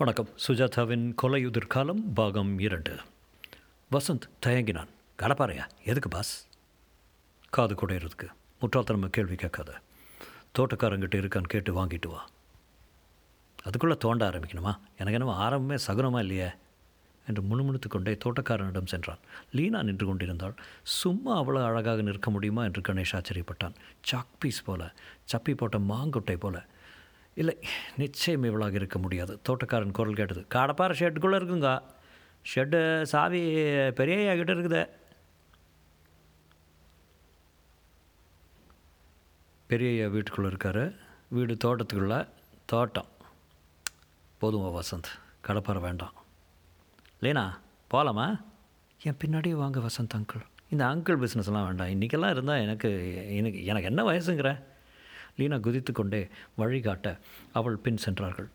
வணக்கம். சுஜாதாவின் கொலையுதிர் காலம் பாகம் இரண்டு. வசந்த் தயங்கினான். கடப்பாறையா? எதுக்கு பாஸ்? காது குடையிறதுக்கு. முட்டாள்தனமாக கேள்வி கேட்காத. தோட்டக்காரங்கிட்ட இருக்கான்னு கேட்டு வாங்கிட்டு வா. அதுக்குள்ளே தோண்ட ஆரம்பிக்கணுமா? எனக்கு என்னமோ ஆரம்பமே சகுனமாக இல்லையே? என்று முணுமுணுத்து கொண்டே தோட்டக்காரனிடம் சென்றான். லீனா நின்று கொண்டிருந்தாள். சும்மா அவ்வளோ அழகாக நிற்க முடியுமா? என்று கணேஷ் ஆச்சரியப்பட்டான். சாக் பீஸ் போல சப்பி போட்ட மாங்கொட்டை போல. இல்லை நிச்சயம் இவ்வளோ இருக்க முடியாது. தோட்டக்காரன் குரல் கேட்டது. காடப்பாறை ஷெட்டுக்குள்ளே இருக்குங்க. ஷெட்டு சாவி பெரிய கிட்ட இருக்குதே. பெரிய வீட்டுக்குள்ளே இருக்காரு. வீடு தோட்டத்துக்குள்ளே. தோட்டம். போதுமா வசந்த். கடப்பாறை வேண்டாம். லீனா போகலாமா என் பின்னாடியே வாங்க வசந்த் அங்கிள் இந்த அங்கிள் பிஸ்னஸ்லாம் வேண்டாம். இன்றைக்கெல்லாம் இருந்தால் எனக்கு எனக்கு எனக்கு என்ன வயசுங்கிற? லீனா குதித்து கொண்டே வழிகாட்ட அவள் பின் சென்றார்கள்.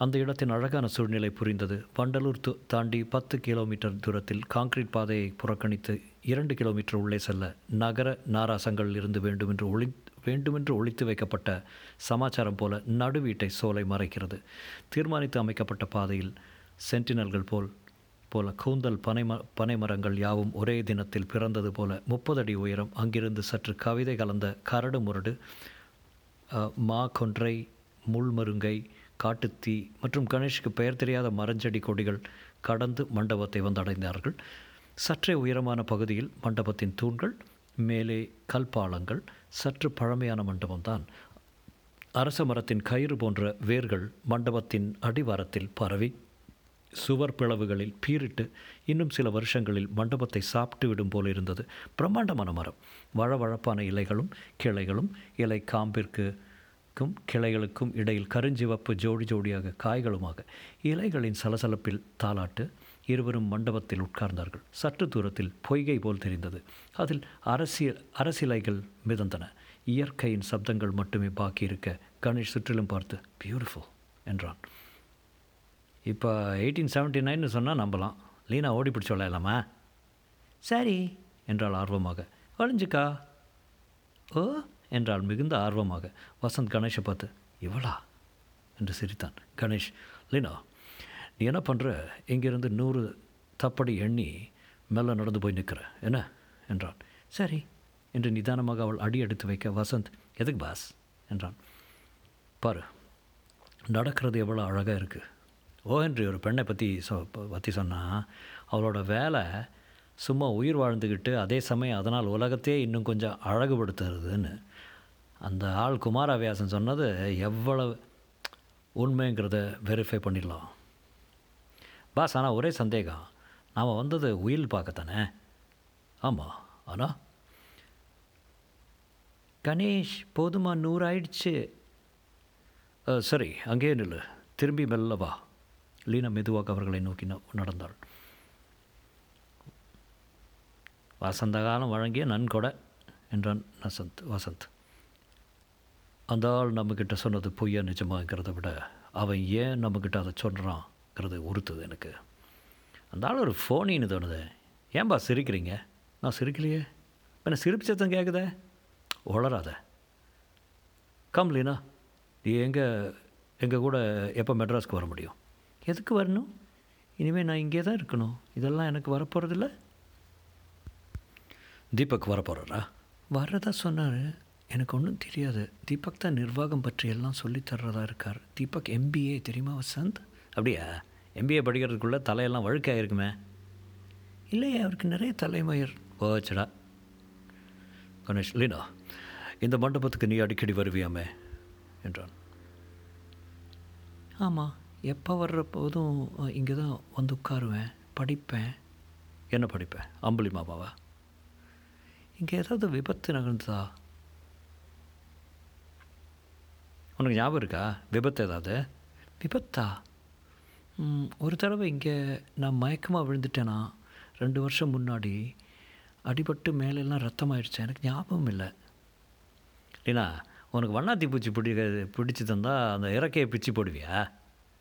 அந்த இடத்தின் அழகான சூழ்நிலை புரிந்தது. வண்டலூர் து தாண்டி பத்து கிலோமீட்டர் தூரத்தில் கான்கிரீட் பாதையை புறக்கணித்து இரண்டு கிலோமீட்டர் உள்ளே செல்ல நகர நாராசங்கள் இருந்து வேண்டுமென்று ஒளி வேண்டுமென்று ஒழித்து வைக்கப்பட்ட சமாச்சாரம் போல நடுவீட்டை சோலை மறைக்கிறது. தீர்மானித்து அமைக்கப்பட்ட பாதையில் சென்டினல்கள் போல் போல கூந்தல் பனைம பனைமரங்கள் யாவும் ஒரே தினத்தில் பிறந்தது போல முப்பது அடி உயரம் அங்கிருந்து சற்று கவிதை கலந்த கரடு முரடு மா கொன்றை முள்மருங்கை காட்டுத்தீ மற்றும் கணேஷுக்கு பெயர் தெரியாத மரஞ்செடி கொடிகள் கடந்து மண்டபத்தை வந்தடைந்தார்கள். சற்றே உயரமான பகுதியில் மண்டபத்தின் தூண்கள் மேலே கல்பாலங்கள் சற்று பழமையான மண்டபம்தான் அரச மரத்தின் கயிறு போன்ற வேர்கள் மண்டபத்தின் அடிவாரத்தில் பரவி சுவர் பிளவுகளில் பீரிட்டு இன்னும் சில வருஷங்களில் மண்டபத்தை சாப்பிட்டு விடும் போல இருந்தது. பிரம்மாண்டமான மரம். வழவழப்பான இலைகளும் கிளைகளும் இலை காம்பிற்கு க்கும் கிளைகளுக்கும் இடையில் கருஞ்சிவப்பு ஜோடி ஜோடியாக காய்களுமாக இலைகளின் சலசலப்பில் தாளாட்டு இருவரும் மண்டபத்தில் உட்கார்ந்தார்கள். சற்று தூரத்தில் பொய்கை போல் தெரிந்தது. அதில் அரசியல் அரசியலைகள் மிதந்தன. இயற்கையின் சப்தங்கள் மட்டுமே பாக்கி இருக்க கணேஷ் சுற்றிலும் பார்த்து பியூட்டிஃபுல் என்றான். இப்போ எயிட்டீன் செவன்ட்டி நைன்னு சொன்னால் நம்பலாம். லீனா ஓடி பிடிச்சி விளையாடலாமா? சரி என்றாள் ஆர்வமாக. ஒழிஞ்சுக்கா ஓ என்றாள் மிகுந்த ஆர்வமாக. வசந்த் கணேஷை பார்த்து இவளா? என்று சிரித்தான். கணேஷ் லீனா நீ என்ன பண்ணுற இங்கிருந்து நூறு தப்படி எண்ணி மெல்ல நடந்து போய் நிற்கிற. என்ன? என்றான். சரி என்று நிதானமாக அவள் அடி எடுத்து வைக்க வசந்த் எதுக்கு பாஸ்? என்றான். பாரு நடக்கிறது எவ்வளோ அழகாக இருக்குது ஓ ஒரு பெண்ணை பற்றி சொ பற்றி சொன்னால் அவளோட வேலை சும்மா உயிர் வாழ்ந்துக்கிட்டு அதே சமயம் அதனால் உலகத்தையே இன்னும் கொஞ்சம் அழகுபடுத்துறதுன்னு. அந்த ஆள் குமாரவியாசன் சொன்னது எவ்வளவு உண்மைங்கிறத வெரிஃபை பண்ணிடலாம். பாஸ் ஆனால் ஒரே சந்தேகம். நாம் வந்தது உயில் பார்க்கத்தானே? ஆமாம் ஆனால் கணேஷ் போதுமா நூறு ஆயிடுச்சு சரி அங்கேயே நில்லு. திரும்பி மெல்ல வா. லீனா மெதுவாக அவர்களை நோக்கி நடந்தாள். வசந்த காலம் வழங்கிய நன்கொடை என்றான் வசந்த் வசந்த். அந்த ஆள் நம்மக்கிட்ட சொன்னது பொய்யா நிஜமாங்கிறத விட அவன் ஏன் நம்மக்கிட்ட அதை சொல்கிறான்ங்கிறது உறுத்துது எனக்கு. அந்த ஆள் ஒரு ஃபோனின்னு தோணுது. ஏன்பா சிரிக்கிறீங்க? நான் சிரிக்கலையே. என்ன சிரிப்பு சத்தம் கேட்குதே உளராத கம் லீனா. நீ எங்கே எங்கள் கூட எப்போ மெட்ராஸ்க்கு வர முடியும்? எதுக்கு வரணும்? இனிமேல் நான் இங்கே தான் இருக்கணும். இதெல்லாம் எனக்கு வரப்போகிறதில்ல தீபக் வரப்போகிறாரா வர்றதா சொன்னார். எனக்கு ஒன்றும் தெரியாது. தீபக் தான் நிர்வாகம் பற்றி எல்லாம் சொல்லித் தர்றதா இருக்கார். தீபக் எம்பிஏ தெரியுமா வசந்த்? அப்படியா? எம்பிஏ படிக்கிறதுக்குள்ளே தலையெல்லாம் வழுக்காயிருக்குமே. இல்லையே அவருக்கு நிறைய தலைமயிர். போச்சடா கணேஷ் லீனா இந்த மண்டபத்துக்கு நீ அடிக்கடி வருவியாமே? என்றான். ஆமாம் எப்போ வர்ற போதும் இங்கே தான் வந்து உட்காருவேன் படிப்பேன். என்ன படிப்பேன் அம்புலி மாமாவா? இங்கே ஏதாவது விபத்து நகர்ந்துதா உனக்கு ஞாபகம் இருக்கா? விபத்து ஏதாவது? விபத்தா? ஒரு தடவை இங்கே நான் மயக்கமாக விழுந்துட்டேனா? ரெண்டு வருஷம் முன்னாடி அடிபட்டு மேலெல்லாம் ரத்தமாயிடுச்சு. எனக்கு ஞாபகம் இல்லை. இல்லைனா உனக்கு வண்ணாத்தி பூச்சி பிடி பிடிச்சி தந்தால் அந்த இறக்கையை பிச்சு போடுவியா?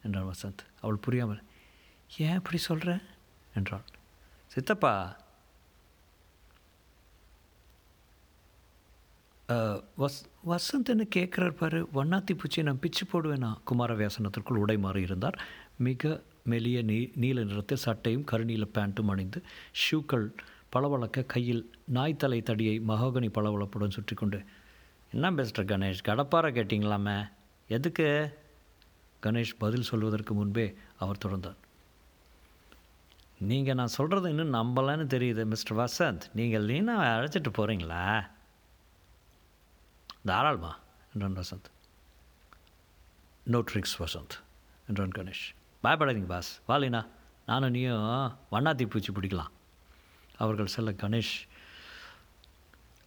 என்றான் வசந்த். அவள் புரியாமல் ஏன் இப்படி சொல்கிற என்றாள். சித்தப்பா வஸ் வசந்த் என்ன கேட்குறார் பாரு வண்ணாத்தி பூச்சியை நான் பிச்சு போடுவேனா? குமாரவியாசனத்திற்குள் உடை மாறி இருந்தார். மிக மெலிய நீ நீல நிறத்தில் சட்டையும் கருநீல பேண்ட்டும் அணிந்து ஷூக்கள் பளவளக்க கையில் நாய்த்தலை தடியை மகோகனி பளவளப்புடன் சுற்றி கொண்டு என்ன பெஸ்டர் கணேஷ் கடப்பாரை கேட்டிங்களாமே? எதுக்கு? கணேஷ் பதில் சொல்வதற்கு முன்பே அவர் தொடர்ந்தார். நீங்கள் நான் சொல்கிறது இன்னும் நம்பலன்னு தெரியுது மிஸ்டர் வசந்த். நீங்கள் லீனாவை அழைச்சிட்டு போகிறீங்களா தாராளமா என்றான் வசந்த். நோ ட்ரிக்ஸ் வசந்த் என்றான் கணேஷ். பயப்படாதீங்க பாஸ் வா லீனா. நானும் நீயும் வண்ணாத்தி பூச்சி பிடிக்கலாம். அவர்கள் செல்ல கணேஷ்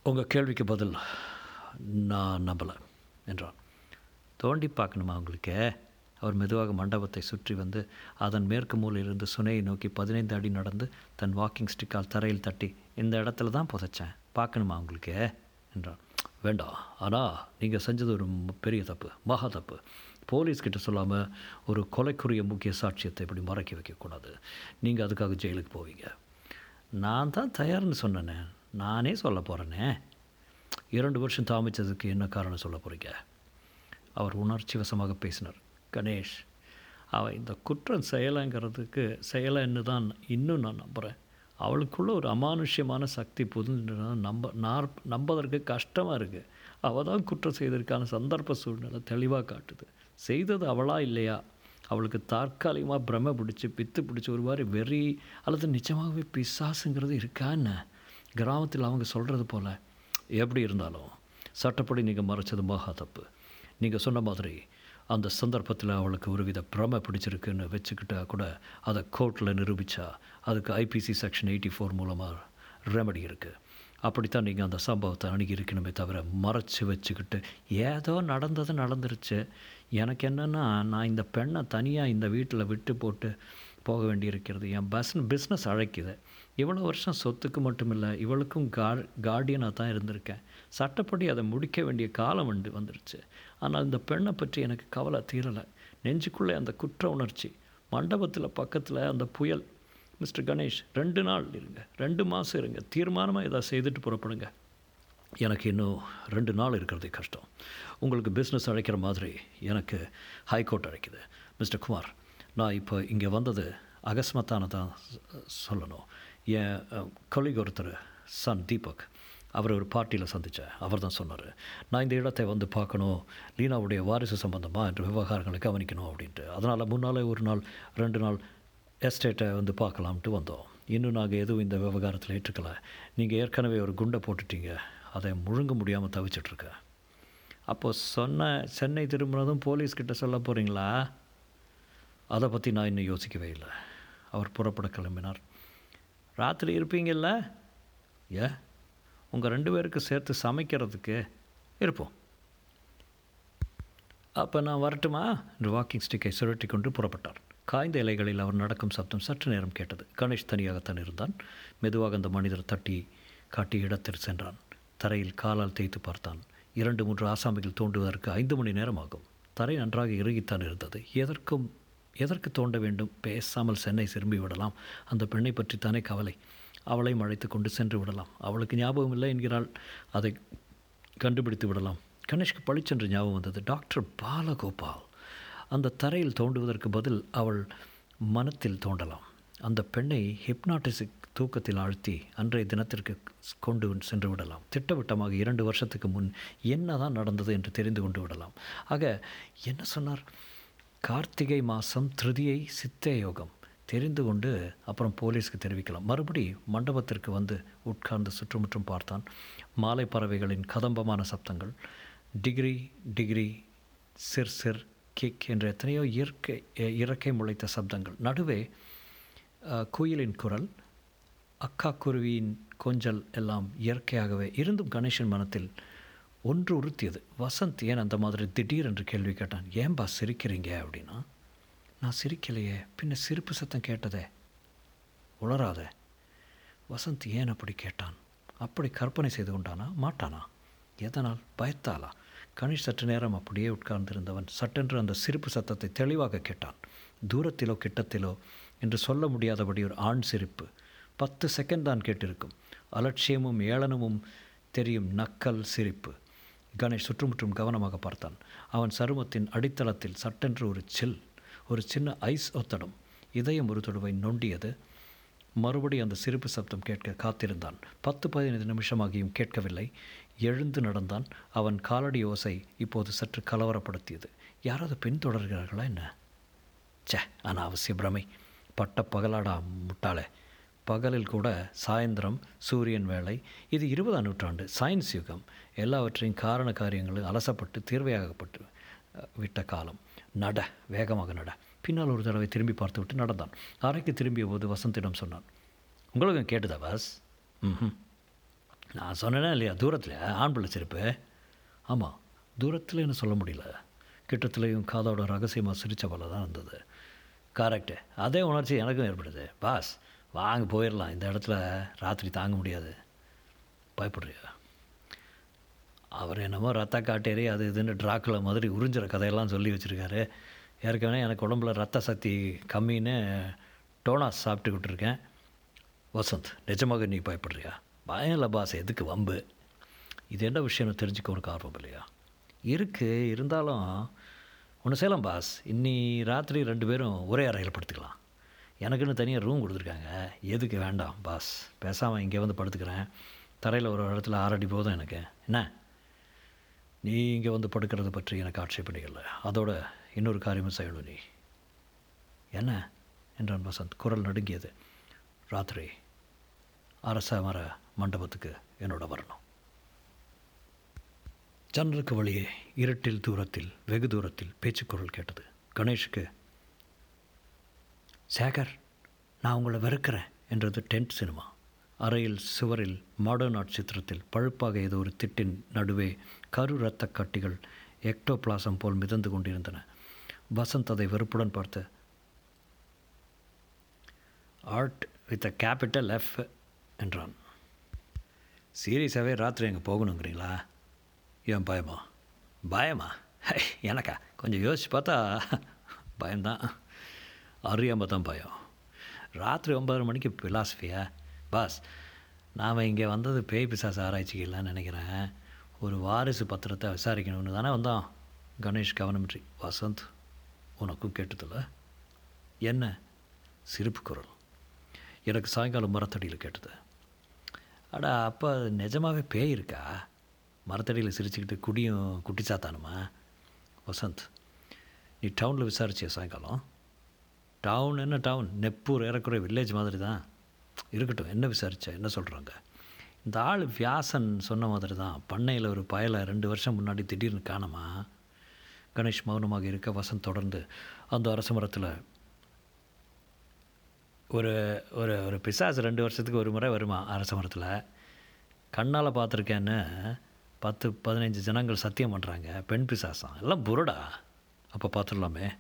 உங்கள் கேள்விக்கு பதில் நான் நம்பலை என்றான். தோண்டி பார்க்கணுமா உங்களுக்கு? அவர் மெதுவாக மண்டபத்தை சுற்றி வந்து அதன் மேற்கு மூலையிலிருந்து சுனையை நோக்கி பதினைந்து அடி நடந்து தன் வாக்கிங் ஸ்டிக்கால் தரையில் தட்டி இந்த இடத்துல தான் புதைச்சேன் பார்க்கணுமா உங்களுக்கு? என்றான். வேண்டாம் ஆனால் நீங்கள் செஞ்சது ஒரு பெரிய தப்பு மகா தப்பு. போலீஸ்கிட்ட சொல்லாமல் ஒரு கொலைக்குரிய முக்கிய சாட்சியத்தை இப்படி மறைக்க வைக்கக்கூடாது. நீங்கள் அதுக்காக ஜெயிலுக்கு போவீங்க. நான் தான் தயார்னு சொன்னேனே நானே சொல்ல போகிறேனே இரண்டு வருஷம் தாமிச்சதுக்கு என்ன காரணம் சொல்ல போகிறீங்க அவர் உணர்ச்சி வசமாக பேசினார். கணேஷ். அவள் இந்த குற்றம் செய்யலைங்கிறதுக்கு செய்யலைன்னு தான் இன்னும் நான் நம்புகிறேன் அவளுக்குள்ளே ஒரு அமானுஷ்யமான சக்தி புதுன்னு நம்ப நார் நம்பதற்கு கஷ்டமாக இருக்குது அவள் தான் குற்றம் செய்ததற்கான சந்தர்ப்ப சூழ்நிலை தெளிவாக காட்டுது. செய்தது அவளா இல்லையா? அவளுக்கு தற்காலிகமாக பிரமை பிடிச்சி பித்து பிடிச்சி ஒரு மாதிரி வெறி அல்லது நிஜமாகவே பிசாசுங்கிறது இருக்கா என்ன? கிராமத்தில் அவங்க சொல்கிறது போல். எப்படி இருந்தாலும் சட்டப்படி நீங்கள் மறைச்சது மகா தப்பு. நீங்கள் சொன்ன மாதிரி அந்த சந்தர்ப்பத்தில் அவளுக்கு ஒருவித பிரமை பிடிச்சிருக்குன்னு வச்சுக்கிட்டா கூட அதை கோர்ட்டில் நிரூபித்தா அதுக்கு ஐபிசி செக்ஷன் எயிட்டி ஃபோர் மூலமாக ரெமடி இருக்குது அப்படித்தான் நீங்கள் அந்த சம்பவத்தை அணுகியிருக்கணுமே தவிர மறைச்சி வச்சுக்கிட்டு ஏதோ நடந்தது நடந்துருச்சு. எனக்கு என்னென்னா நான் இந்த பெண்ணை தனியாக இந்த வீட்டில் விட்டு போட்டு போக வேண்டியிருக்கிறது. என் பஸ் பிஸ்னஸ் அழைக்குது. இவ்வளோ வருஷம் சொத்துக்கு மட்டும் இல்லை இவளுக்கும் கா கார்டியனாக தான் இருந்திருக்கேன். சட்டப்படி அதை முடிக்க வேண்டிய காலம் வந்து வந்துருச்சு. ஆனால் இந்த பெண்ணை பற்றி எனக்கு கவலை தீரலை. நெஞ்சுக்குள்ளே அந்த குற்ற உணர்ச்சி மண்டபத்தில் பக்கத்தில் அந்த புயல். மிஸ்டர் கணேஷ் ரெண்டு நாள் இருங்க ரெண்டு மாதம் இருங்க தீர்மானமாக எதாவது செய்துட்டு புறப்படுங்க. எனக்கு இன்னும் ரெண்டு நாள் இருக்கிறதே கஷ்டம். உங்களுக்கு பிஸ்னஸ் அழைக்கிற மாதிரி எனக்கு ஹைகோர்ட் அழைக்குது. மிஸ்டர் குமார் நான் இப்போ இங்கே வந்தது அகஸ்மத்தானதான் சொல்லணும். என் கொலிக் ஒருத்தர் சன் தீபக் அவர் ஒரு பார்ட்டியில் சந்தித்தேன். அவர் தான் சொன்னார் நான் இந்த இடத்தை வந்து பார்க்கணும். லீனாவுடைய வாரிசு சம்பந்தமாக என்று விவகாரங்களை கவனிக்கணும் அப்படின்ட்டு. அதனால் முன்னாலே ஒரு நாள் ரெண்டு நாள் எஸ்டேட்டை வந்து பார்க்கலாம்ட்டு வந்தோம். இன்னும் நாங்கள் எதுவும் இந்த விவகாரத்தில் ஏற்றுக்கல. நீங்கள் ஏற்கனவே ஒரு குண்டை போட்டுட்டீங்க. அதை முழுங்க முடியாமல் தவிச்சிட்ருக்கேன் அப்போது சொன்ன சென்னை திரும்பினதும் போலீஸ்கிட்ட சொல்ல போகிறீங்களா அதை பற்றி நான் இன்னும் யோசிக்கவே இல்லை. அவர் புறப்பட கிளம்பினார். ராத்திரி இருப்பீங்கல்ல? ஏ உங்கள் ரெண்டு பேருக்கு சேர்த்து சமைக்கிறதுக்கு இருப்போம். அப்போ நான் வரட்டுமா? என்று வாக்கிங் ஸ்டிக்கை சுழட்டி கொண்டு புறப்பட்டார். காய்ந்த இலைகளில் அவர் நடக்கும் சப்தம் சற்று நேரம் கேட்டது. கணேஷ் தனியாகத்தான் இருந்தான். மெதுவாக அந்த மனிதர் தட்டி காட்டி இடத்தில் சென்றான். தரையில் காலால் தேய்த்து பார்த்தான். இரண்டு மூன்று ஆசாமிகள் தோண்டுவதற்கு ஐந்து மணி நேரம் ஆகும் தரை நன்றாக இறுகித்தான் இருந்தது. எதற்கும் எதற்கு தோண்ட வேண்டும்? பேசாமல் சென்னை திரும்பி விடலாம். அந்த பெண்ணை பற்றித்தானே கவலை. அவளையும் அழைத்து கொண்டு சென்று விடலாம். அவளுக்கு ஞாபகம் இல்லை என்கிறாள். அதை கண்டுபிடித்து விடலாம். கணேஷ்க்கு பளிச்சென்று ஞாபகம் வந்தது. டாக்டர் பாலகோபால். அந்த தரையில் தோண்டுவதற்கு பதில் அவள் மனத்தில் தோண்டலாம். அந்த பெண்ணை ஹிப்னாட்டிசிக் தூக்கத்தில் ஆழ்த்தி அன்றைய தினத்திற்கு கொண்டு சென்று விடலாம். திட்டவட்டமாக இரண்டு வருஷத்துக்கு முன் என்ன தான் நடந்தது என்று தெரிந்து கொண்டு விடலாம். ஆக என்ன சொன்னார்? கார்த்திகை மாதம் திருதியை சித்தயோகம் தெரிந்து கொண்டு அப்புறம் போலீஸ்க்கு தெரிவிக்கலாம். மறுபடி மண்டபத்திற்கு வந்து உட்கார்ந்து சுற்றுமுற்றும் பார்த்தான். மாலை பறவைகளின் கதம்பமான சப்தங்கள் டிகிரி டிகிரி சிர் சிர் கிக் என்ற எத்தனையோ இயற்கை இறக்கை முளைத்த சப்தங்கள். நடுவே குயிலின் குரல் அக்கா குருவியின் கொஞ்சல் எல்லாம் இயற்கையாகவே இருந்தும் கணேசன் மனத்தில் ஒன்று உறுத்தியது. வசந்த் ஏன் அந்த மாதிரி திடீர் என்று கேள்வி கேட்டான்? ஏன்பா சிரிக்கிறீங்க? அப்படின்னா நான் சிரிக்கலையே. பின்ன சிரிப்பு சத்தம் கேட்டதே உளராத வசந்த் ஏன் அப்படி கேட்டான்? அப்படி கற்பனை செய்து கொண்டானா? மாட்டானா? எதனால்? பயத்தாலா கணேஷ் சற்று நேரம் அப்படியே உட்கார்ந்திருந்தவன் சட்டென்று அந்த சிரிப்பு சத்தத்தை தெளிவாக கேட்டான். தூரத்திலோ கிட்டத்திலோ என்று சொல்ல முடியாதபடி ஒரு ஆண் சிரிப்பு. பத்து செகண்ட் தான் கேட்டிருக்கும். அலட்சியமும் ஏளனமும் தெரியும் நக்கல் சிரிப்பு. கணேஷ் சுற்றுமுற்றும் கவனமாக பார்த்தான். அவன் சருமத்தின் அடித்தளத்தில் சட்டென்று ஒரு சில் ஒரு சின்ன ஐஸ் ஒத்தடம். இதயம் ஒரு தொடுவை நொண்டியது. மறுபடி அந்த சிரிப்பு சப்தம் கேட்க காத்திருந்தான். பத்து பதினைந்து நிமிஷமாகியும் கேட்கவில்லை. எழுந்து நடந்தான். அவன் காலடி ஓசை இப்போது சற்று கலவரப்படுத்தியது. யாராவது பின்தொடர்கிறார்களா என்ன? ச்சே அனாவசிய பிரமை. பட்ட பகலாடா முட்டாளே. பகலில் கூட சாயந்தரம் சூரியன் வேலை இது இருபதாம் நூற்றாண்டு. சயின்ஸ் யுகம். எல்லாவற்றையும் காரண காரியங்களும் அலசப்பட்டு தீர்வையாகப்பட்டு விட்ட காலம். நட வேகமாக நட. பின்னால் ஒரு தடவை திரும்பி பார்த்துவிட்டு நடந்தான். அறைக்கு திரும்பிய போது வசந்திடம் சொன்னான் உங்களுக்கு கேட்டுதா பாஸ்? ம் நான் சொன்னேன்னா இல்லையா தூரத்தில்? ஆண் பிள்ளை சிரிப்பு? ஆமாம் தூரத்தில் என்ன சொல்ல முடியல. கிட்டத்துலேயும் காதோட ரகசியமாக சிரித்த தான் இருந்தது. கரெக்டு அதே உணர்ச்சி எனக்கும் ஏற்படுது. பாஸ் வாங்க போயிடலாம். இந்த இடத்துல ராத்திரி தாங்க முடியாது. பயப்படுறியா? அவர் என்னமோ ரத்த காட்டேரி அது இதுன்னு ட்ராக்குல மாதிரி உறிஞ்சிற கதையெல்லாம் சொல்லி வச்சுருக்காரு. ஏற்கனவே எனக்கு உடம்புல ரத்த சக்தி கம்மின்னு டோனாஸ் சாப்பிட்டுக்கிட்டு இருக்கேன். வசந்த் நிஜமாக நீ பயப்படுறியா? பயம் இல்லை பாஸ் எதுக்கு வம்பு? இது என்ன விஷயம்னு தெரிஞ்சுக்க உனக்கு ஆர்வம் இல்லையா? இருக்குது இருந்தாலும் ஒன்று செய்யலாம் பாஸ். இன்னி ராத்திரி ரெண்டு பேரும் ஒரே அறையில் படுத்துக்கலாம். எனக்குன்னு தனியாக ரூம் கொடுத்துருக்காங்க. எதுக்கு வேண்டாம் பாஸ். பேசாமல் இங்கே வந்து படுத்துக்கிறேன். தரையில் ஒரு இடத்துல ஆறடி போதும் எனக்கு. என்ன? நீ இங்கே வந்து படுக்கிறத பற்றி எனக்கு ஆட்சேபனை இல்லை அதோட இன்னொரு காரியமும் செய்யணும் நீ? என்ன? என்றான் வசந்த் குரல் நடுங்கியது. ராத்திரி அரச மர மண்டபத்துக்கு என்னோட வரணும். ஜன்னலுக்கு வழியே இருட்டில் தூரத்தில் வெகு தூரத்தில் பேச்சுக்குரல் கேட்டது. கணேஷுக்கு சேகர் நான் உங்களை வெறுக்கிறேன் என்றது டென்ட் சினிமா. அறையில் சுவரில் மாடர்ன் ஆர்ட் சித்திரத்தில் பழுப்பாக ஏதோ ஒரு திட்டின் நடுவே கரு இரத்த கட்டிகள் எக்டோபிளாசம் போல் மிதந்து கொண்டிருந்தன. வசந்த் அதை வெறுப்புடன் பார்த்து art with a capital F என்றான். சீரியஸாகவே ராத்திரி அங்கே போகணுங்கிறீங்களா? ஏன் பயமா? பயமா? எனக்கா? கொஞ்சம் யோசிச்சு பார்த்தா பயம்தான். அறியாமல் தான் பயம். ராத்திரி ஒன்பதரை மணிக்கு பிலாசபியா பாஸ் நாம் இங்கே வந்தது பேய் பிசாசு ஆராய்ச்சிக்கலான்னு நினைக்கிறேன். ஒரு வாரிசு பத்திரத்தை விசாரிக்கணும்னு தானே வந்தோம். கணேஷ் கவனமின்றி வசந்த் உனக்கும் கேட்டதில்ல? என்ன? சிரிப்பு குரல். எனக்கு சாயங்காலம் மரத்தடியில் கேட்டது. அடா அப்போ நிஜமாகவே பேய் இருக்கா? மரத்தடியில் சிரிச்சுக்கிட்டு குடியும் குட்டி சாத்தானுமா? வசந்த் நீ டவுனில் விசாரிச்சிய சாயங்காலம்? டவுன்? என்ன டவுன்? நெப்பூர் ஏறக்குறைய வில்லேஜ் மாதிரி தான். இருக்கட்டும் என்ன விசாரிச்ச என்ன சொல்கிறாங்க இந்த ஆள் வியாசன் சொன்ன மாதிரி தான் பண்ணையில் ஒரு பயலை ரெண்டு வருஷம் முன்னாடி திடீர்னு காணமா? கணேஷ் மௌனமாக இருக்க வசந்த் தொடர்ந்து அந்த அரச மரத்தில் ஒரு ஒரு ஒரு பிசாசு ரெண்டு வருஷத்துக்கு ஒரு முறை வருமா அரச மரத்தில்? கண்ணால் பார்த்துருக்கேன்னு பத்து பதினஞ்சு ஜனங்கள் சத்தியம் பண்ணுறாங்க பெண் பிசாசம் எல்லாம் புரடா? அப்போ பார்த்துடலாமே.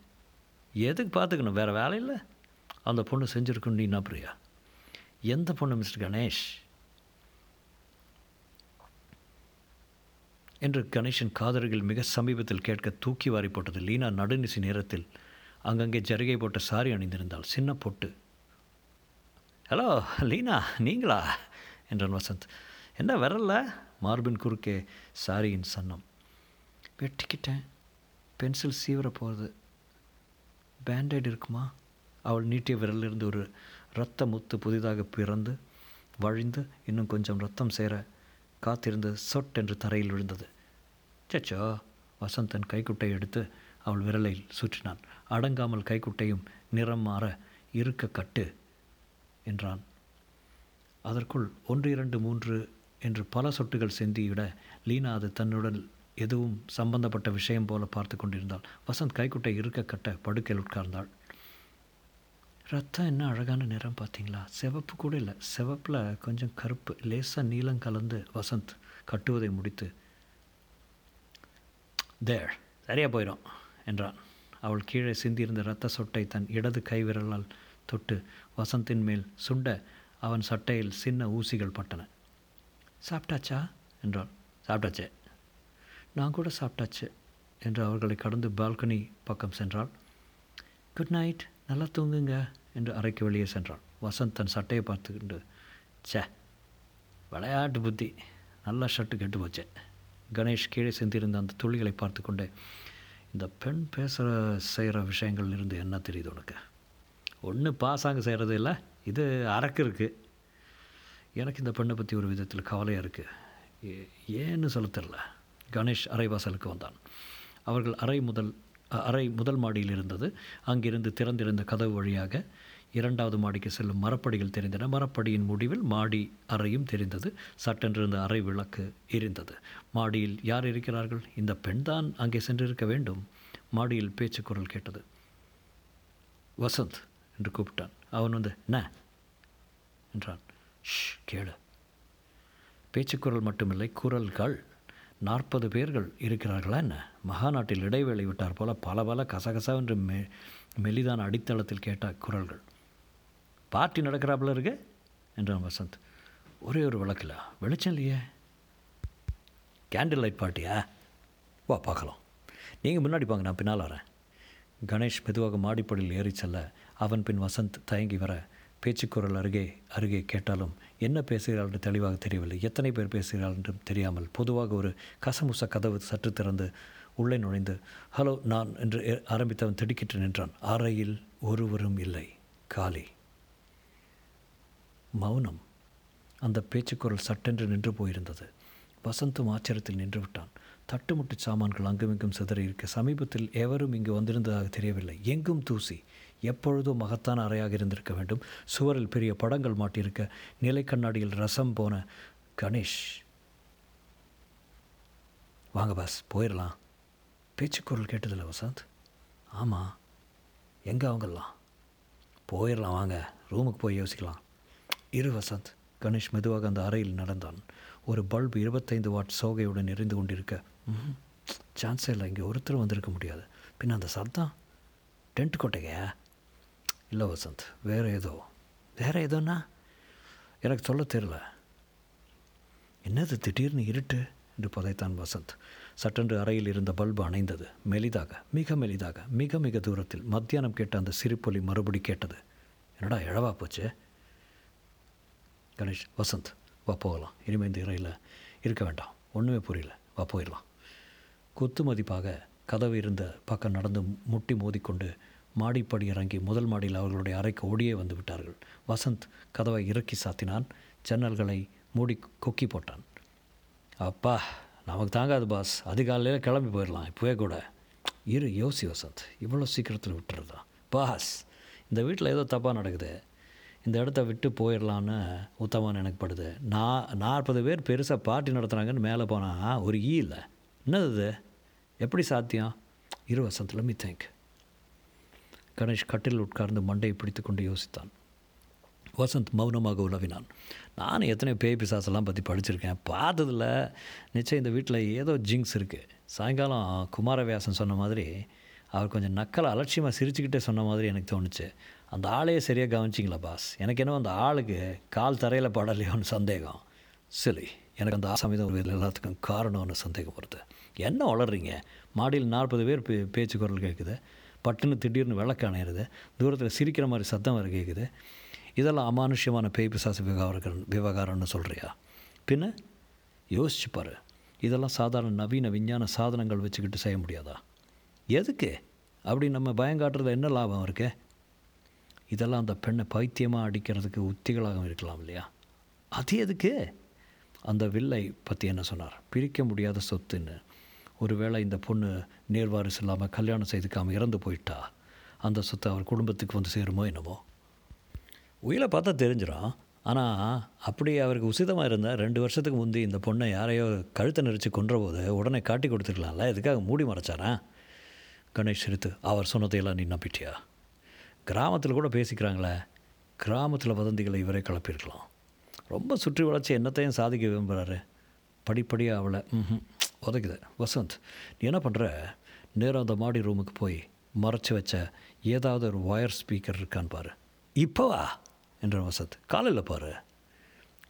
எதுக்கு பார்த்துக்கணும்? வேறு வேலை இல்லை? அந்த பொண்ணு செஞ்சுருக்குன்னு நீ என்ன பிரியா எந்த பொண்ணு மிஸ்டர் கணேஷ்? என்று கணேஷின் காதல்கள் மிக சமீபத்தில் கேட்க தூக்கி வாரி போட்டது லீனா நடுநிசி நேரத்தில். அங்கங்கே ஜரிகை போட்ட சாரி அணிந்திருந்தாள். சின்ன பொட்டு. ஹலோ லீனா நீங்களா? என்றான் வசந்த். என்ன வரல மார்பின் குறுக்கே சாரியின் சன்னம். வெட்டிக்கிட்டேன். பென்சில் சீவர போகிறது பேண்டைட் இருக்குமா? அவள் நீட்டிய விரலிருந்து ஒரு இரத்த முத்து புதிதாக பிறந்து வழிந்து இன்னும் கொஞ்சம் ரத்தம் சேர காத்திருந்து சொட் என்று தரையில் விழுந்தது. சச்சோ வசந்த் தன் கைக்குட்டையை எடுத்து அவள் விரலில் சுற்றினான். அடங்காமல் கைக்குட்டையும் நிறம் மாற இருக்க கட்டு என்றான். அதற்குள் ஒன்று இரண்டு மூன்று என்று பல சொட்டுகள் செந்தியிட லீனா அது தன்னுடன் எதுவும் சம்பந்தப்பட்ட விஷயம் போல பார்த்து கொண்டிருந்தாள். வசந்த் கைக்குட்டை இருக்க கட்ட படுக்கையில் உட்கார்ந்தாள். ரத்தம் என்ன அழகான நிறம் பார்த்தீங்களா? சிவப்பு கூட இல்லை. சிவப்பில் கொஞ்சம் கருப்பு லேசாக நீலம் கலந்து வசந்த் கட்டுவதை முடித்து தேர் சரியாக போயிடும் என்றான். அவள் கீழே சிந்தியிருந்த இரத்த சொட்டை தன் இடது கைவிரலால் தொட்டு வசந்தின் மேல் சுண்ட அவன் சட்டையில் சின்ன ஊசிகள் பட்டன. சாப்பிட்டாச்சா? என்றாள். சாப்பிட்டாச்சே. நான் கூட சாப்பிட்டாச்சு என்று அவர்களை கடந்து பால்கனி பக்கம் சென்றாள். குட் நைட் நல்லா தூங்குங்க என்று அறைக்கு வெளியே சென்றான். வசந்த் தன் சட்டையை பார்த்துக்கிட்டு ச்சே விளையாட்டு புத்தி. நல்ல ஷர்ட்டு கெட்டு போச்சே. கணேஷ் கீழே செந்திருந்த அந்த துளிகளை பார்த்து கொண்டே இந்த பெண் பேசுகிற செய்கிற விஷயங்கள் இருந்து என்ன தெரியுது உனக்கு? ஒன்று பாசாங்க செய்கிறது இல்லை இது அரக்கு இருக்குது எனக்கு இந்த பெண்ணை பற்றி ஒரு விதத்தில் கவலையாக இருக்குது ஏன்னு சொல்ல தெரில கணேஷ் அரைவாசலுக்கு வந்தான். அவர்கள் அறை முதல் அறை முதல் மாடியில் இருந்தது. அங்கிருந்து திறந்திருந்த கதவு வழியாக இரண்டாவது மாடிக்கு செல்லும் மரப்படிகள் தெரிந்தன. மரப்படியின் முடிவில் மாடி அறையும் தெரிந்தது. சட்டென்றிருந்த அறை விளக்கு எரிந்தது. மாடியில் யார் இருக்கிறார்கள்? இந்த பெண்தான் அங்கே சென்றிருக்க வேண்டும். மாடியில் பேச்சு குரல் கேட்டது. வசந்த் என்று கூப்பிட்டான். அவன் வந்து என்றான். ஷ் கேளு. பேச்சுக்குரல் மட்டுமில்லை குரல்கள் நாற்பது பேர்கள் இருக்கிறார்களா என்ன? மகாநாட்டில் இடைவேளை விட்டார் போல பல பல கசகசவென்று மெ மெலிதான அடித்தளத்தில் கேட்ட குரல்கள். பார்ட்டி நடக்கிறாப்புல இருக்கு? என்றான் வசந்த். ஒரே ஒரு விளக்கில் வெளிச்சம் இல்லையே. கேண்டில் லைட் பார்ட்டியா வா பார்க்கலாம். நீங்கள் முன்னாடி பாங்க நான் பின்னால் வரேன். கணேஷ் மெதுவாக மாடிப்படியில் ஏறி செல்ல அவன் பின் வசந்த் தயங்கி வர பேச்சுக்குரல் அருகே அருகே கேட்டாலும் என்ன பேசுகிறாள் என்று தெளிவாக தெரியவில்லை. எத்தனை பேர் பேசுகிறாள் என்றும் தெரியாமல் பொதுவாக ஒரு கசமுச கதவு சற்று திறந்து உள்ளே நுழைந்து ஹலோ நான் என்று ஆரம்பித்தவன் திடுக்கிட்டு நின்றான். அறையில் ஒருவரும் இல்லை. காலி. மௌனம். அந்த பேச்சுக்குரல் சட்டென்று நின்று போயிருந்தது. வசந்தும் ஆச்சரியத்தில் நின்று விட்டான். தட்டுமுட்டு சாமான்கள் அங்குமிங்கும் சிதறி இருக்க சமீபத்தில் எவரும் இங்கு வந்திருந்ததாக தெரியவில்லை. எங்கும் தூசி. எப்பொழுதும் மகத்தான அறையாக இருந்திருக்க வேண்டும். சுவரில் பெரிய படங்கள் மாட்டியிருக்க நிலை கண்ணாடியில் ரசம் போன கணேஷ். வாங்க பாஸ் போயிடலாம். பேச்சுக்குரல் கேட்டதில்ல வசந்த். ஆமாம் எங்கே அவங்கெல்லாம்? போயிடலாம் வாங்க. ரூமுக்கு போய் யோசிக்கலாம். இரு வசந்த் கணேஷ் மெதுவாக அந்த அறையில் நடந்தான். ஒரு பல்பு இருபத்தைந்து வாட் சோகையுடன் எரிந்து கொண்டிருக்க சான்ஸே இல்லை இங்கே ஒருத்தர் வந்திருக்க முடியாது. பின்ன அந்த சத்தம் டென்ட் கொட்டையா? இல்லை வசந்த் வேறு ஏதோ. வேறு ஏதோன்னா? எனக்கு சொல்ல தெரில என்னது திடீர்னு இருட்டு? என்று புதைத்தான் வசந்த். சட்டென்று அறையில் இருந்த பல்பு அணைந்தது. மெலிதாக மிக மெலிதாக மிக மிக தூரத்தில் மத்தியானம் கேட்ட அந்த சிரிப்பொலி மறுபடி கேட்டது. என்னடா எழவா போச்சு? கணேஷ் வசந்த் வா போகலாம். இனிமேல் இந்த இறையில் இருக்க வேண்டாம். ஒன்றுமே புரியல. வா போயிடலாம். குத்து மதிப்பாக கதவு இருந்த பக்கம் நடந்து முட்டி மோதிக்கொண்டு மாடிப்படி இறங்கி முதல் மாடியில் அவர்களுடைய அறைக்கு ஓடியே வந்து விட்டார்கள். வசந்த் கதவை இறக்கி சாத்தினான். ஜன்னல்களை மூடி கொக்கி போட்டான். அப்பா நமக்கு தாங்காது பாஸ். அதிகாலையில் கிளம்பி போயிடலாம் இப்போவே கூட. இரு யோசி வசந்த். இவ்வளோ சீக்கிரத்தில் விட்டுறதா? பாஸ் இந்த வீட்டில் ஏதோ தப்பாக நடக்குது. இந்த இடத்த விட்டு போயிடலான்னு உத்தமான் எனக்கு படுது நான் நாற்பது பேர் பெருசாக பார்ட்டி நடத்துகிறாங்கன்னு மேலே போனால் ஒரு ஈ இல்லை. என்னது இது? எப்படி சாத்தியம்? இரு வசந்தில் மீ தேங்க் கணேஷ் கட்டில் உட்கார்ந்து மண்டையை பிடித்து கொண்டு யோசித்தான். வசந்த் மௌனமாக உலவினான். நான் எத்தனை பேய் பிசாசெல்லாம் பற்றி படிச்சிருக்கேன். பார்த்ததில் நிச்சயம் இந்த வீட்டில் ஏதோ ஜிங்ஸ் இருக்குது சாயங்காலம் குமாரவியாசன் சொன்ன மாதிரி அவர் கொஞ்சம் நக்கலை அலட்சியமாக சிரிச்சுக்கிட்டே சொன்ன மாதிரி எனக்கு தோணுச்சு. அந்த ஆளையே சரியாக கவனிச்சிங்களா பாஸ்? எனக்கு என்ன அந்த ஆளுக்கு கால் தரையில் படலையோன்னு சந்தேகம். சரி எனக்கு அந்த ஆசாமிதம் ஒரு எல்லாத்துக்கும் காரணம்னு சந்தேகம் வருது என்ன வளர்றீங்க மாடியில் நாற்பது பேர் பே பேச்சு குரல் கேட்குது. பட்டுன்னு திடீர்னு விளக்கு அணையிறது தூரத்தில் சிரிக்கிற மாதிரி சத்தம் வர கேட்குது இதெல்லாம் அமானுஷ்யமான பேய் பிசாசு விவகாரம் விவகாரம்னு சொல்கிறியா பின்ன யோசிச்சு பாரு இதெல்லாம் சாதாரண நவீன விஞ்ஞான சாதனங்கள் வச்சுக்கிட்டு செய்ய முடியாதா? எதுக்கு? அப்படி நம்ம பயங்காட்டுறது என்ன லாபம் இருக்கு? இதெல்லாம் அந்த பெண்ணை பைத்தியமாக அடிக்கிறதுக்கு உத்திகளாக இருக்கலாம் இல்லையா? அது எதுக்கு? அந்த வில்லை பற்றி என்ன சொன்னார்? பிரிக்க முடியாத சொத்துன்னு. ஒருவேளை இந்த பொண்ணு நேர்வாரிசு இல்லாமல் கல்யாணம் செய்துக்காமல் இறந்து போயிட்டா? அந்த சொத்து அவர் குடும்பத்துக்கு வந்து சேருமோ என்னமோ? உயிரை பார்த்தா தெரிஞ்சிடும் ஆனால் அப்படி அவருக்கு உசிதமாக இருந்தால் ரெண்டு வருஷத்துக்கு முந்தி இந்த பொண்ணை யாரையோ கழுத்தை நெரிச்சு கொன்ற போது உடனே காட்டி கொடுத்துருக்கலாம்ல இதுக்காக மூடி மறைச்சாரா கணேஷ் சிரித்து அவர் சொன்னதையெல்லாம் நீ நம்பிட்டியா? கிராமத்தில் கூட பேசிக்கிறாங்களே கிராமத்தில் வதந்திகளை இவரே கிளப்பியிருக்கலாம் ரொம்ப சுற்றி வளர்ச்சி என்னத்தையும் சாதிக்க விரும்புகிறாரு படிப்படியாக அவளை ம் உதைக்குது வசந்த் நீ என்ன பண்ணுற நேரம் அந்த மாடி ரூமுக்கு போய் மறைச்சி வச்ச ஏதாவது ஒரு ஒயர் ஸ்பீக்கர் இருக்கான்னு பாரு. இப்போவா என்ற வசந்த். காலையில் பாரு.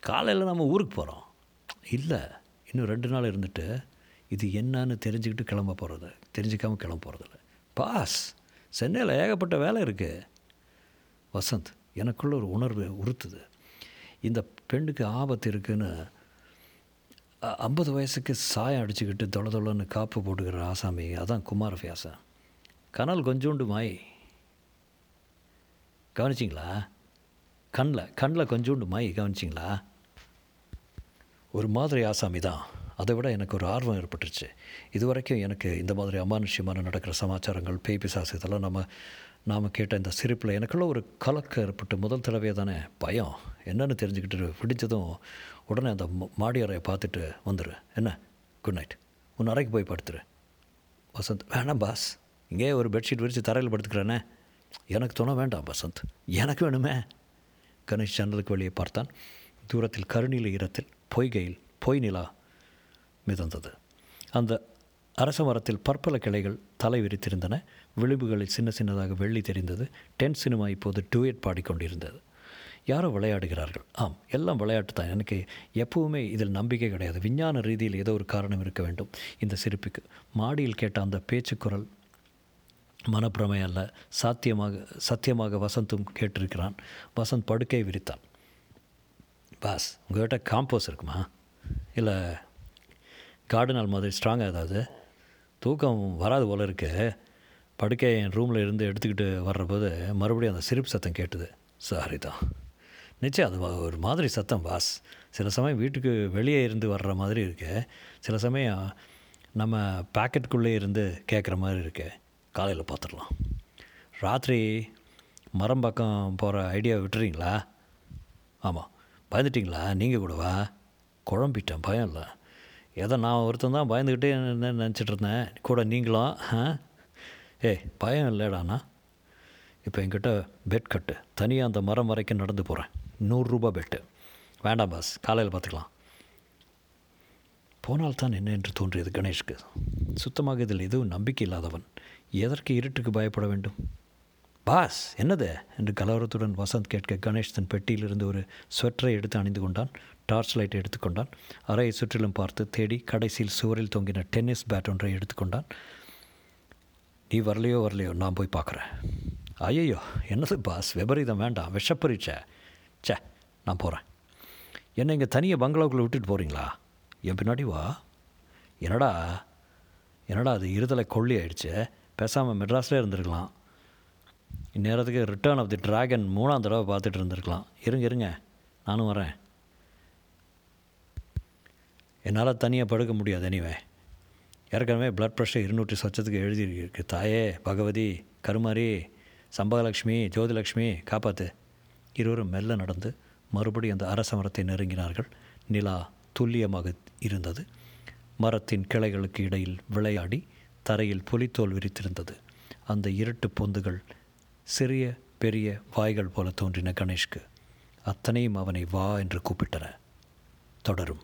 காலையில் நம்ம ஊருக்கு போகிறோம் இல்லை இன்னும் ரெண்டு நாள் இருந்துட்டு இது என்னன்னு தெரிஞ்சுக்கிட்டு கிளம்ப போகிறது தெரிஞ்சுக்காமல் கிளம்ப போகிறதில்ல பாஸ் சென்னையில் ஏகப்பட்ட வேலை இருக்குது வசந்த் எனக்குள்ள ஒரு உணர்வு உறுத்துது. இந்த பெண்ணுக்கு ஆபத்து இருக்குதுன்னு ஐம்பது வயசுக்கு சாயம் அடிச்சுக்கிட்டு தொலை தொலைன்னு காப்பு போட்டுக்கிற ஆசாமி அதான் குமார வியாசன். கனல் கொஞ்சோண்டு மாய் கவனிச்சிங்களா? கண்ணில் கண்ணில் கொஞ்சோண்டு மாய் கவனிச்சிங்களா? ஒரு மாதிரி ஆசாமி தான். அதை விட எனக்கு ஒரு ஆர்வம் ஏற்பட்டுருச்சு. இது வரைக்கும் எனக்கு இந்த மாதிரி அமானுஷ்யமான நடக்கிற சமாச்சாரங்கள் பேய் பிசாசு இதெல்லாம் நம்ம நாம் கேட்ட இந்த சிரிப்பில் எனக்குள்ள ஒரு கலக்கம் ஏற்பட்டு முதல் தடவையே தானே பயம். என்னன்னு தெரிஞ்சுக்கிட்டு பிடிச்சதும் உடனே அந்த மாடி அறையை பார்த்துட்டு வந்துடு என்ன? குட் நைட் உன் அறைக்கு போய் படுத்துரு. வசந்த் வேணாம் பாஸ். இங்கே ஒரு பெட்ஷீட் விரித்து தரையில் படுத்துக்கிறேனே. எனக்கு தோண வேண்டாம் வசந்த். எனக்கு வேணுமே. கணேஷ் ஜன்னலுக்கு வெளியே பார்த்தான். தூரத்தில் கருநீல ஈரத்தில் பொய்கையில் பொய் நிலா மிதந்தது. அந்த அரச மரத்தில் பற்பல கிளைகள் தலை விரித்திருந்தன. விளிம்புகளில் சின்ன சின்னதாக வெள்ளி தெரிந்தது. டென் சினிமா இப்போது டூயட் பாடிக்கொண்டிருந்தது. யாரோ விளையாடுகிறார்கள். ஆம் எல்லாம் விளையாட்டு தான் எனக்கு எப்பவுமே இதில் நம்பிக்கை கிடையாது. விஞ்ஞான ரீதியில் ஏதோ ஒரு காரணம் இருக்க வேண்டும். இந்த சிரிப்புக்கு மாடியில் கேட்ட அந்த பேச்சுக்குரல் மனப்பிரமை அல்ல. சாத்தியமாக சத்தியமாக வசந்தும் கேட்டிருக்கிறான். வசந்த் படுக்கை விரித்தான். பாஸ் உங்கள்கிட்ட காம்போஸ் இருக்குமா? இல்லை கார்டனால் மாதிரி ஸ்ட்ராங்காக ஏதாவது? தூக்கம் வராது போல இருக்கு. படுக்கை என் ரூமில் இருந்து எடுத்துக்கிட்டு வர்றபோது மறுபடியும் அந்த சிரிப்பு சத்தம் கேட்டுது. சாரி தான். நிச்சயம் அது ஒரு மாதிரி சத்தம் பாஸ். சில சமயம் வீட்டுக்கு வெளியே இருந்து வர்ற மாதிரி இருக்கு. சில சமயம் நம்ம பாக்கெட்டுக்குள்ளே இருந்து கேட்குற மாதிரி இருக்கு. காலையில் பார்த்துடலாம் ராத்திரி மரம் பக்கம் போகிற ஐடியா விட்டுறீங்களா? ஆமாம் பயந்துட்டிங்களா? நீங்கள் கூடவா? குழம்பிட்டேன். பயம் இல்லை. ஏதோ நான் ஒருத்தன் தான் பயந்துக்கிட்டே என்ன நினச்சிட்ருந்தேன் கூட நீங்களும் ஆ? ஏய் பயம் இல்லைடாண்ணா இப்போ என்கிட்ட பெட் கட்டு. தனியாக அந்த மரம் வரைக்கும் நடந்து போகிறேன் நூறுரூபா பெட்டு வேண்டாம் பாஸ் காலையில் பார்த்துக்கலாம். போனால் தான் என்ன என்று தோன்றியது கணேஷ்க்கு. சுத்தமாக இதில் எதுவும் நம்பிக்கை இல்லாதவன். எதற்கு இருட்டுக்கு பயப்பட வேண்டும்? பாஸ் என்னது? என்று கலவரத்துடன் வசந்த் கேட்க கணேஷ் தன் பெட்டியிலிருந்து ஒரு ஸ்வெட்டரை எடுத்து அணிந்து கொண்டான். டார்ச் லைட்டை எடுத்துக்கொண்டான். அறையை சுற்றிலும் பார்த்து தேடி கடைசியில் சுவரில் தொங்கின டென்னிஸ் பேட் ஒன்றை எடுத்துக்கொண்டான். நீ வரலையோ வரலையோ நான் போய் பார்க்குறேன். ஐயையோ என்னது பாஸ்? விபரீதம் வேண்டாம். விஷப்பரீட்சை. ச்சே நான் போகிறேன் என்னை இங்கே தனியாக பங்களாவுக்குள்ளே விட்டுட்டு போகிறீங்களா என் பின்னாடி வா. என்னடா? என்னடா அது? இருதலை கொள்ளி ஆயிடுச்சு. பேசாமல் மெட்ராஸில் இருந்திருக்கலாம். இந்நேரத்துக்கு ரிட்டர்ன் ஆஃப் தி டிராகன் மூணாம் தடவை பார்த்துட்டு இருந்திருக்கலாம். இருங்க இருங்க. நானும் வரேன். என்னால் தனியாக படுக்க முடியாது எனிவே ஏற்கனவே பிளட் ப்ரெஷர் இருநூற்றி சொச்சத்துக்கு எழுதியிருக்கு. தாயே பகவதி கருமாரி சம்பகலக்ஷ்மி ஜோதிலக்ஷ்மி காப்பாத்து. இருவரும் மெல்ல நடந்து மறுபடி அந்த அரச மரத்தை நெருங்கினார்கள். நிலா துல்லியமாக இருந்தது. மரத்தின் கிளைகளுக்கு இடையில் விளையாடி தரையில் புலித்தோல் விரித்திருந்தது. அந்த இருட்டு பொந்துகள் சிறிய பெரிய வாய்கள் போல தோன்றின கணேஷ்க்கு. அத்தனையும் அவனை வா என்று கூப்பிட்டன. தொடரும்.